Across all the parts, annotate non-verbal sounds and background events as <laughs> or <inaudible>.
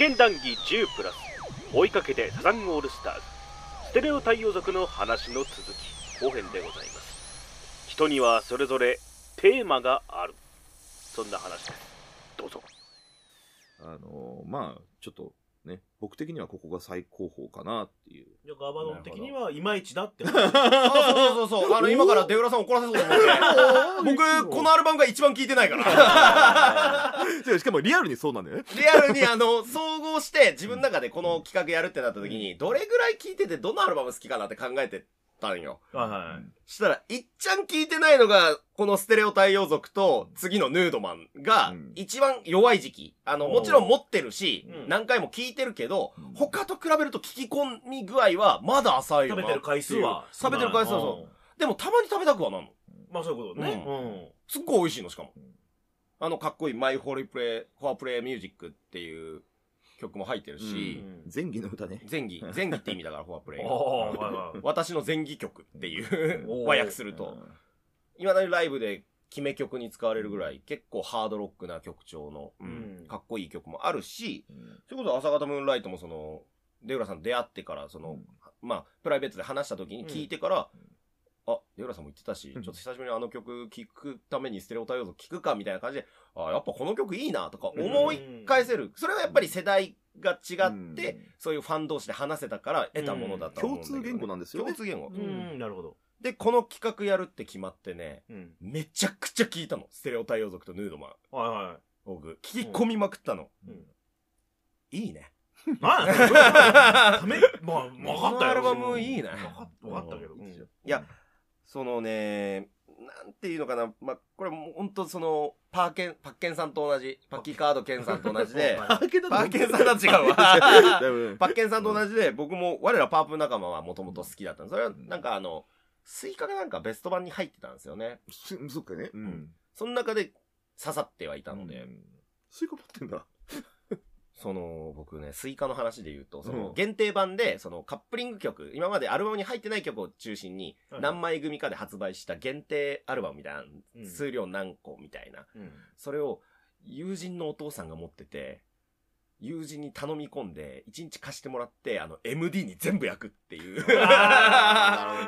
験談義10プラス。追いかけてサザンオールスターズ。ステレオ太陽族の話の続き。後編でございます。人にはそれぞれテーマがある。そんな話です。どうぞ。あのまあ、ちょっとね、僕的にはここが最高峰かなっていう。じゃあガバドン的にはいまいちだって。<laughs> あそうそうそうそう。あの、今からデウラさん怒らせそうと思って。<laughs> 僕、このアルバムが一番聴いてないから。<laughs> しかもリアルにそうなんだよね。リアルにあの、総合して自分の中でこの企画やるってなった時に、どれぐらい聴いててどのアルバム好きかなって考えてたんよ。はいはい。したら、いっちゃん聴いてないのが、このステレオ太陽族と、次のヌードマンがうん、一番弱い時期。あの、もちろん持ってるしう、ん何回も聴いてるけどうん、他と比べると聞き込み具合は、まだ浅いよな食べてる回数は。食べてる回数はそうでもたまに食べたくはなんの。うん。まあそういうことね。ううん。すっごい美味しいの、しかも。あの、かっこいいマイホリプレイ、フォアプレイミュージックっていう曲も入ってるし、前儀の歌ね。前儀、<laughs> 前儀って意味だから、フォアプレイ。<laughs> 私の前儀曲っていう和訳すると、いまだにライブで決め曲に使われるぐらい結構ハードロックな曲調の、かっこいい曲もあるし、うん。それこそ朝方ムーンライトもその、デウラさん出会ってから、その、うん。まあ、プライベートで話した時に聞いてから、うん。あ、デウラさんも言ってたし、ちょうんっと久しぶりにあの曲聴くためにステレオタイオゾ聴くかみたいな感じで、あ、やっぱこの曲いいなとか思い返せる。それはやっぱり世代が違って、そういうファン同士で話せたから得たものだと思うんだけどね、共通言語なんですよね共通言語。うん、なるほど。で、この企画やるって決まってね、うん。めちゃくちゃ聞いたの。ステレオ太陽族とヌードマン。はいは僕、聞き込みまくったの。い。うん。いいね。なんやそれため、まあ、分かったよ。このアルバムいいね分かっ分かったけど。いや、そのね、なんていうのかな。まあ、これもう本当その、パーケン、パッケンさんと同じ、パッキーカードケンさんと同じで、<laughs> はいパーケンさんとは違うわ。<laughs> パッケンさんと同じで、僕も、我らパープル仲間はもともと好きだったんです。それは、なんかあの、スイカがなんかベスト版に入ってたんですよね。すそっかね。うん。その中で刺さってはいたので、うんスイカ持ってんだ。その、僕ね、スイカの話で言うと、その、うん限定版で、その、カップリング曲、今までアルバムに入ってない曲を中心に、はい何枚組かで発売した限定アルバムみたいな、うん数量何個みたいな、うん。それを、友人のお父さんが持ってて、友人に頼み込んで、1日貸してもらって、あの、MD に全部焼くっていう。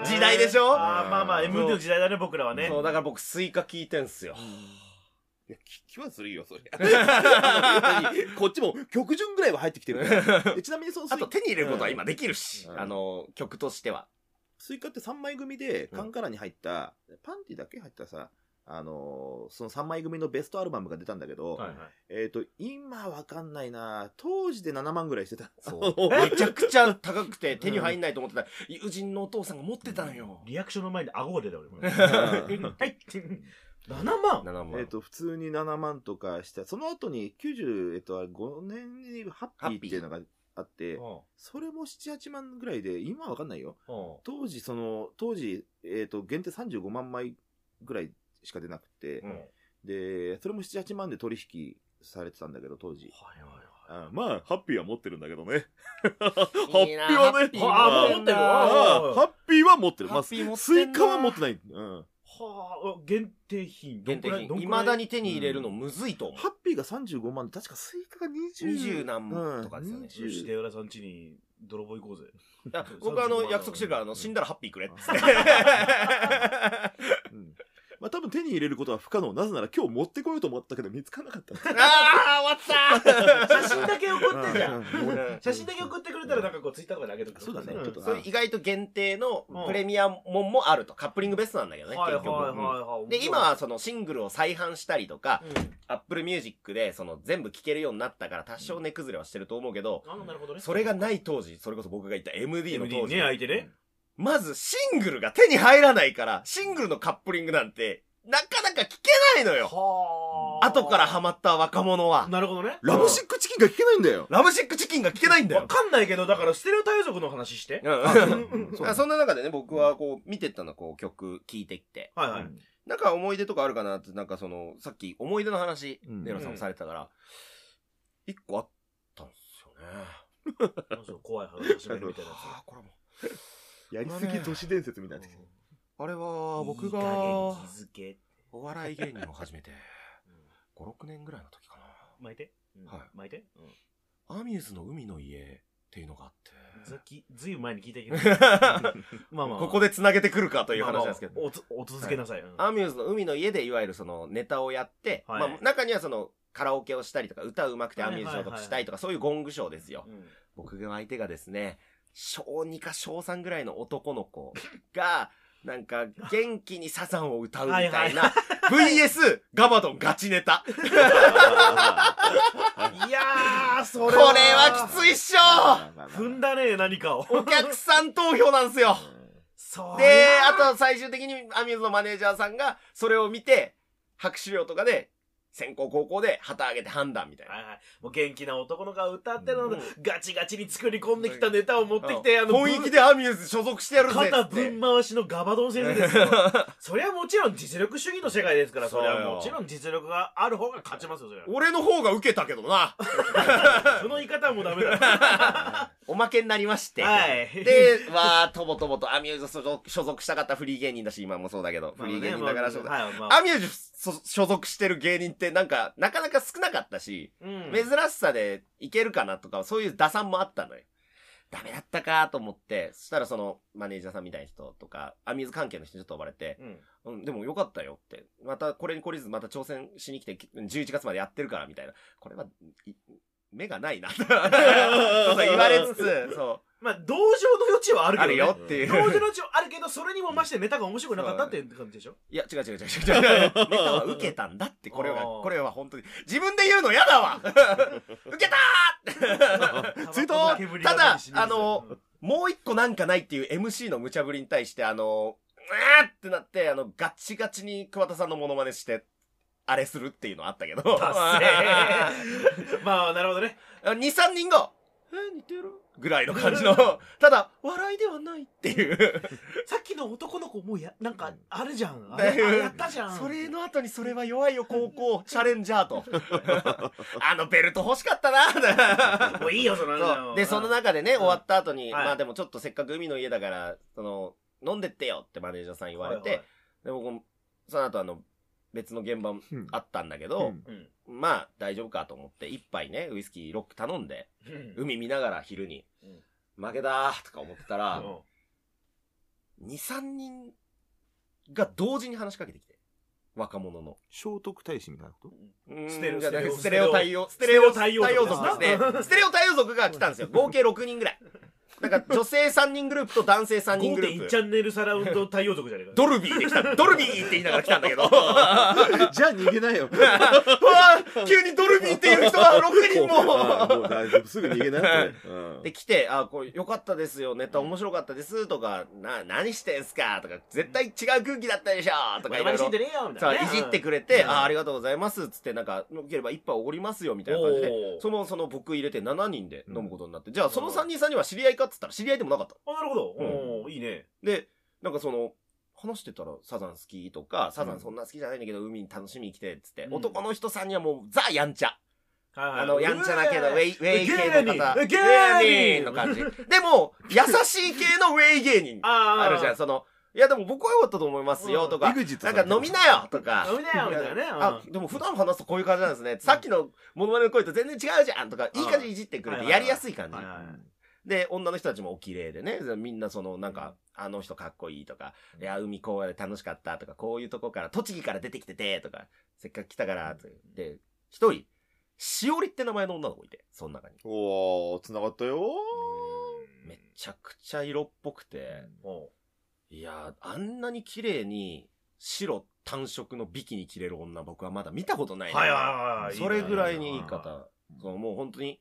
時代でしょ？ああ、まあまあ、MD の時代だね、僕らはね。そう、だから僕、スイカ聞いてんすよ。いや、聞きはするよ、それ。<laughs> こっちも曲順ぐらいは入ってきてるから。<laughs> でちなみにそのスイあと手に入れることは今できるし、うんあの、曲としては。スイカって3枚組で、カンカラに入った、パンティだけ入ったさ、あのーその3枚組のベストアルバムが出たんだけど、はいはい。えっ、と、今わかんないな当時で7万ぐらいしてた。そう。<laughs> めちゃくちゃ高くて手に入んないと思ってた。友人のお父さんが持ってたのよ。リアクションの前に顎が出た俺。んはい。7万7万。えっ、と、普通に7万とかして、その後に90、えっ、と、5年にハッピーっていうのがあって、それも7、8万ぐらいで、今はわかんないよ。当時、その、当時、えっ、と、限定35万枚ぐらいしか出なくて、で、それも7、8万で取引されてたんだけど、当時。はいはい。あまあ、ハッピーは持ってるんだけどね。ハッピーあもう持ってるああハッピーは持ってる。まあ、ハッピー持ってんなスイカは持ってない。うん。はあ、限定品。限定品。い未だに手に入れるのむずいと思う。ハッピーが35万で、確かスイカが20。20何とかですよねよし、出浦さん家に泥棒行こうぜ。いや <laughs> 僕あの、約束してるから、あの、死んだらハッピーくれっつって。うん <laughs> まあ多分手に入れることは不可能。なぜなら今日持ってこようと思ったけど見つからなかった。あー、終わった写真だけ送ってじゃん。うん写真だけ送ってくれたらなんかこうツイッターとかで上げとくそうだねんちょっとそれ意外と限定のうんプレミアムもあると。カップリングベストなんだけどね、はいはい結局。うんはいはい。で、今はそのシングルを再販したりとか、うん、 Apple Music でその全部聴けるようになったから多少値崩れはしてると思うけど。それがない当時、それこそ僕が言った MD の当時。ね、相手ね。まずシングルが手に入らないから、シングルのカップリングなんて、なかなか聞けないのよ。はあ。後からハマった若者は。なるほどね。ラブシックチキンが聞けないんだよ。ラブシックチキンが聞けないんだわよ。かんないけど、だからステレオタイ族の話して。うんうんそそんな中でね、僕はこう、見てったの、こう、曲聴いてきて。はいはい。なんか思い出とかあるかなって、なんかその、さっき思い出の話、うんネロさんもされてたから、一個あったんですよね。<laughs> 怖い話始めるみたいなやは <laughs> あ、これも。やりすぎ都市伝説みたいな。あれつ。は、僕が、いい加減気づけ。お笑い芸人を始めて、<laughs> 5、6年ぐらいの時かな。巻いて。うんはい巻いて。うんアミューズの海の家っていうのがあって。ずきずいぶん前に聞いたけど。<laughs> まあまあ。ここで繋げてくるかという話なんですけど。まあまあおつお続けなさい。うんアミューズの海の家でいわゆるそのネタをやって、はいまあ中にはそのカラオケをしたりとか歌うまくてアミューズ所属したいとかそういうゴングショーですよ。うん僕の相手がですね、小2か小3ぐらいの男の子が、なんか元気にサザンを歌うみたいはいな VS ガバドンガチネタ。こ <laughs> れいやー、それはきついっしょ踏んだね、何かを。お客さん投票なんですよ。で、あと最終的にアミューズのマネージャーさんがそれを見て、拍手料とかで、先行高校で旗上げて判断みたいな。はいはい。もう元気な男の子が歌ってるのガチガチに作り込んできたネタを持ってきて、あの、本気でアミューズ所属してやるぜっ肩ぶん回しのガバドン先生ですよ。そりゃもちろん実力主義の世界ですから、そりゃそうよもちろん実力がある方が勝ちますよ、それは。俺の方が受けたけどな。<laughs> その言い方はもうダメだ。<laughs> おまけになりまして。はい。で、わー、とぼとぼとアミューズ所属所属したかったフリー芸人だし、今もそうだけど、フリー芸人だから所属、まあねまあアミューズ所所属してる芸人ってなんか、なかなか少なかったし、うん珍しさでいけるかなとか、そういう打算もあったのよ。ダメだったかと思って、そしたらその、マネージャーさんみたいな人とか、アミューズ関係の人にちょっと呼ばれて、うんうん、でもよかったよって。またこれに懲りずまた挑戦しに来て、11月までやってるからみたいな。これは、い目がないな。そうそう言われつつ、そう。まあ、同情の余地はあるけど、ね。あるよっていう。同情の余地はあるけど、それにもましてネタが面白くなかったっていう感じでしょいや、違う違う違う違う。ネタは受けたんだって、これは、これは本当に。自分で言うの嫌だわ受けたーツイーただあのもう一個なんかないっていう MC の無茶ぶりに対して、あの、うーってなって、あの、ガチガチに桑田さんのモノマネして、あれするっていうのあったけど。<laughs> まあ、なるほどね。2、3人が、え、似てるぐらいの感じの、ただ、笑いではないっていう。さっきの男の子もうや、なんか、あるじゃん。あれやったじゃん。それの後にそれは弱いよ、高校、チャレンジャーと。<laughs> あのベルト欲しかったな。もういいよ、そのそうで、その中でね、終わった後に、はいまあでもちょっとせっかく海の家だから、その、飲んでってよってマネージャーさん言われて、で、僕も、その後あの、別の現場うんあったんだけど。まあ大丈夫かと思って、一杯ね、ウイスキーロック頼んで、うん海見ながら昼に、うん負けだーとか思ってたら、うん2、3人が同時に話しかけてきて。若者の。聖徳太子みたいなこと？ステレオ対応、ステレオ対応対応族ですね。ステレオ対応族が来たんですよ。<laughs> 合計6人ぐらい。なんか女性3人グループと男性3人グルー5.1プチ。ャンネルサラウンド太陽族じゃねえか。ドルビーで来た。<laughs> ドルビーって言いながら来たんだけど。うじゃあ逃げなよ。<laughs> わ急にドルビーっていう人が6人も。もう大丈夫。すぐ逃げなよ。これうんで、来て、あ、これ良かったですよ、ネタ面白かったです、とか、な、何してんすか？とか、絶対違う空気だったでしょとかいろいろましん。でねえよ、みたさあ、いなね。いじってくれて、うんあ、ありがとうございます、つって、なんか、よければ一杯おごりますよ、みたいな感じで、その、その僕入れて7人で飲むことになって、じゃあ、その3人さんには知り合いかっつったら知り合いでもなかった。あ、なるほど。うんおーいいね。で、なんかその、話してたら、サザン好きとか、サザンそんな好きじゃないんだけど、海に楽しみに来て、つって、うん男の人さんにはもう、ザ・やんちゃ。ああの、やんちゃだけど、ウェイ、ウェイ系の方。芸人の感じ。でも、優しい系のウェイ芸人。<laughs> あるじゃん、その、いやでも僕は良かったと思いますよ、とか、なんか飲みなよとか。飲みなよみたいなねうんあ、でも普段話すとこういう感じなんですね。さっきのモノマネの声と全然違うじゃんとか、いい感じにいじってくれてやりやすい感じで、女の人たちもお綺麗でね、みんなその、なんか、あの人かっこいいとか、いや、海公園で楽しかったとか、こういうとこから、栃木から出てきてて、とか、せっかく来たから、とで、一人、しおりって名前の女の子いて、その中に。おー、繋がったよ。めちゃくちゃ色っぽくて、いや、あんなに綺麗に、白単色のビキに着れる女、僕はまだ見たことないねはいはいはいはい。それぐらいにいいい方。そう、もう本当に、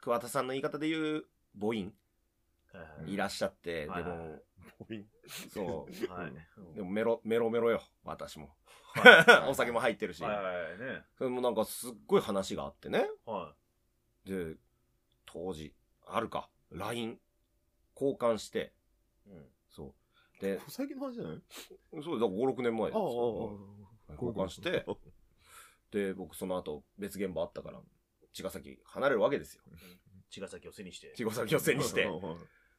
桑田さんの言い方で言う、母音、はいらっしゃって、はいはいでも、そう、<laughs> はい。でもメロ、メロメロよ、私も。は <laughs> お酒も入ってるし。はいはいね。それもなんかすっごい話があってね。はで、当時、あるか、LINE、交換して、い。うんそう。で、最近の話じゃない？そうだ、5、6年前ですああ、よ。ああ、交換して、で、僕その後別現場あったから、茅ヶ崎離れるわけですよ。茅ヶ崎を背にして。茅ヶ崎を背にして。うんうん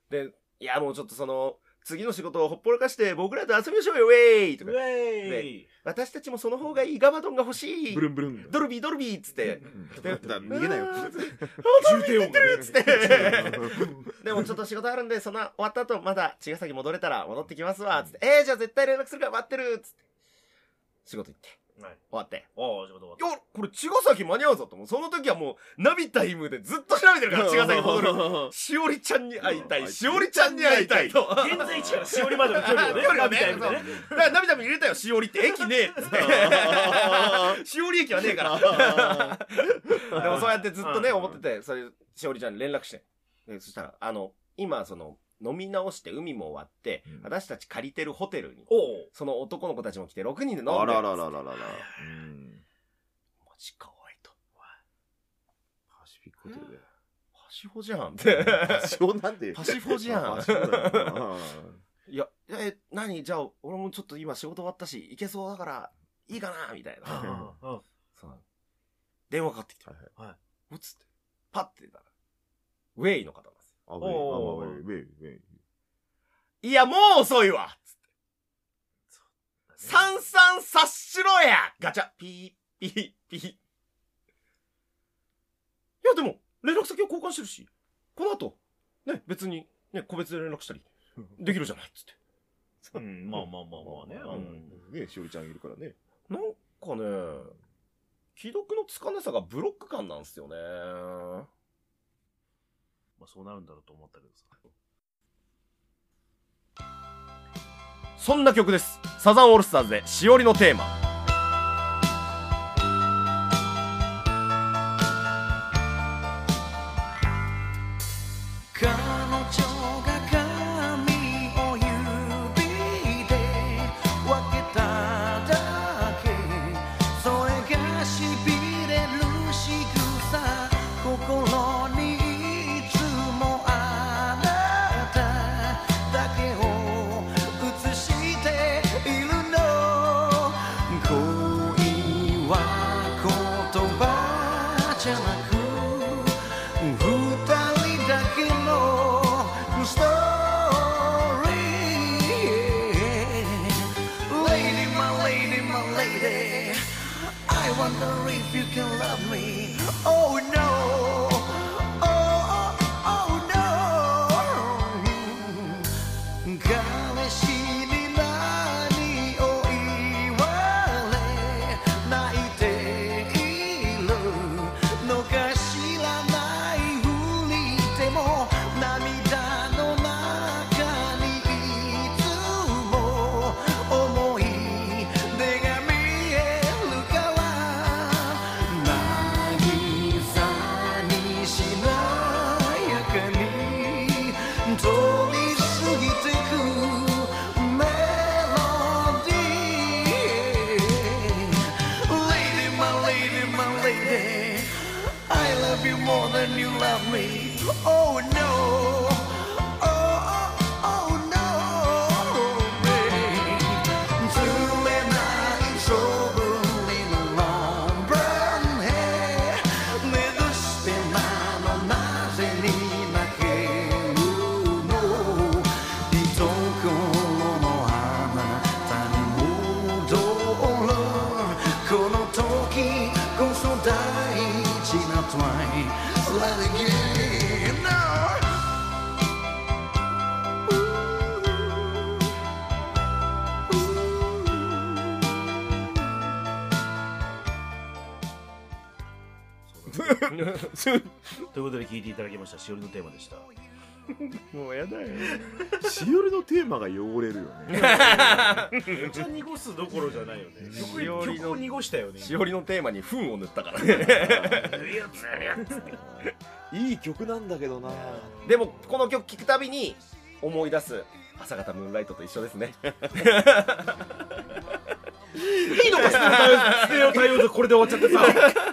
で、いやもうちょっとその、次の仕事をほっぽらかして僕らと遊びましょうよ、ウェイとかウ。ェイ私たちもその方がいいガバドンが欲しいブ。ルンブルン。ドルビードルビーっつって。だ逃げないよ。重低音がねつって。<laughs> でもちょっと仕事あるんで、その終わった後まだ茅ヶ崎戻れたら戻ってきますわ。つって。えー、じゃあ絶対連絡するから待ってるつって。仕事行って。はい終わって。おー仕事終わっいや、これ茅ヶ崎間に合うぞと思う。その時はもう、ナビタイムでずっと調べてるから、茅ヶ崎戻る。<laughs> しおりちゃんに会いたい。しおりちゃんに会いたい。と。た現在地からしおりまでの距離をね距離をねみたいなねだからナビタイムに入れたよ、しおりって。駅ねえっつって。<laughs> しおり駅はねえから。<laughs> でもそうやってずっとね、うん思ってて、それ、しおりちゃんに連絡して。でそしたら、あの、今、その、飲み直して海も終わって、うん私たち借りてるホテルに、その男の子たちも来て6人で飲んでる。あらららららら。うん。マジかわいと。パシフィックホテルで。パシフォじゃんって。パシフォなんて。パシフォじゃんいや、え、何？じゃあ、俺もちょっと今仕事終わったし、行けそうだから、いいかな？みたいな。電話かかってきて。はいはいつって。パッて出たら、ウェイの方あ、ウェイ、あ、ウェイ、ウェイ、ウェイ。よ。いや、もう遅いわつって。三三察しろやガチャピー、ピー、ピー。いや、でも、連絡先を交換してるし、この後、ね、別に、ね、個別で連絡したり、<laughs> できるじゃないっつって。うんまあまあまあまあねうんね、しおりちゃんいるからね。なんかね、既読のつかなさがブロック感なんですよね。まあそうなるんだろうと思ったけどさそんな曲です。サザンオールスターズで、しおりのテーマ。<laughs> いうことで聞いていただきましたしおりのテーマでしたもうやだよ。しおりのテーマが汚れるよね。お茶濁すどころじゃないよね曲しおりの曲を濁したよねしおりのテーマに糞を塗ったからね。<laughs> いい曲なんだけどなでも、この曲聴くたびに思い出す朝方ムーンライトと一緒ですね。<laughs> いいのかステレオ対応でこれで終わっちゃってさ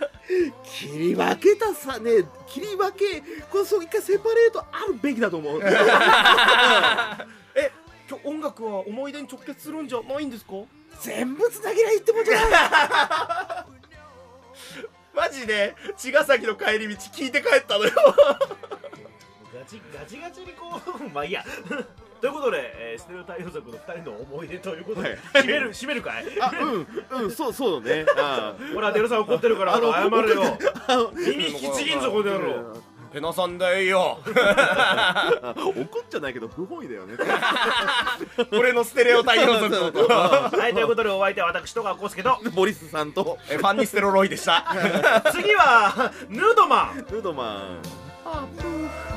切り分けたさね切り分けこれそう一回セパレートあるべきだと思う。<laughs> え、今日音楽は思い出に直結するんじゃないんですか？全部つなげりゃいいってもんじゃない。<laughs> マジで？茅ヶ崎の帰り道聞いて帰ったのよ。ガチガチガチにこうまあいいやということで、えー、ステレオ太陽族の二人の思い出ということで、はい。締める <laughs> 締めるかい？あうんうんそうそうね。<laughs> あほらデルさん怒ってるからあの謝れよ。耳引きちぎんぞこの野郎。ペナさんだよ。あ <laughs> 怒っちゃないけど不本意だよね。俺のステレオ太陽族のこと。はいということでお相手は私戸川浩介とボリスさんと。えファンニステロロイでした。次はヌードマン。ヌードマン